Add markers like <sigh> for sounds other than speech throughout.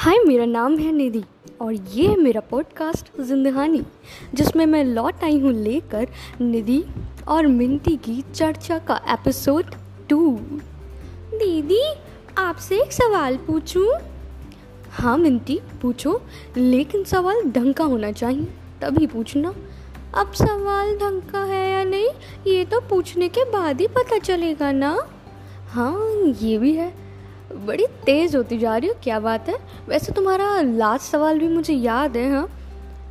हाय, मेरा नाम है निधि और ये है मेरा पॉडकास्ट जिंदहानी, जिसमें मैं लौट आई हूँ लेकर निधि और मिंटी की चर्चा का एपिसोड टू दीदी आपसे एक सवाल पूछूँ? हाँ मिंटी, पूछो, लेकिन सवाल ढंग का होना चाहिए, तभी पूछना। अब सवाल ढंग का है या नहीं, ये तो पूछने के बाद ही पता चलेगा ना? हाँ ये भी है। बड़ी तेज़ होती जा रही हो, क्या बात है? वैसे तुम्हारा लास्ट सवाल भी मुझे याद है हाँ।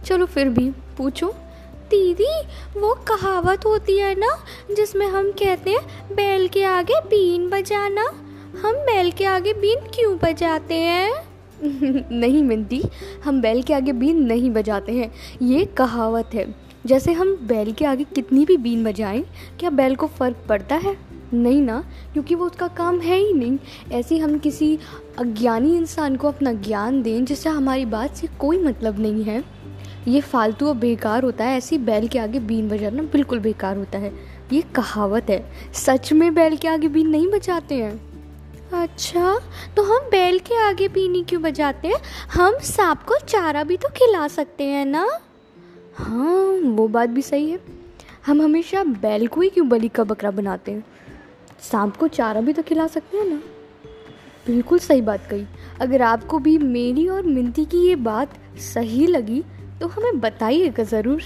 चलो फिर भी पूछो। दीदी, वो कहावत होती है ना, जिसमें हम कहते हैं, बैल के आगे बीन बजाना। हम बैल के आगे बीन क्यों बजाते हैं? <laughs> नहीं मिंती, हम बैल के आगे बीन नहीं बजाते हैं। ये कहावत है, जैसे हम बैल के आगे कितनी भी बीन बजाएँ, क्या बैल को फ़र्क पड़ता है? नहीं ना, क्योंकि वो उसका काम है ही नहीं। ऐसे हम किसी अज्ञानी इंसान को अपना ज्ञान दें, जिससे हमारी बात से कोई मतलब नहीं है। ये फालतू और बेकार होता है, ऐसी बैल के आगे बीन बजाना बिल्कुल बेकार होता है। ये कहावत है, सच में बैल के आगे बीन नहीं बजाते हैं? अच्छा तो हम बैल के आगे बीनी क्यों बजाते हैं? हम सांप को चारा भी तो खिला सकते हैं ना? हाँ वो बात भी सही है। हम हमेशा बैल को ही क्यों बलि का बकरा बनाते हैं? सांप को चारा भी तो खिला सकते हैं ना? बिल्कुल सही बात कही। अगर आपको भी मेरी और मिंती की ये बात सही लगी तो हमें बताइएगा ज़रूर।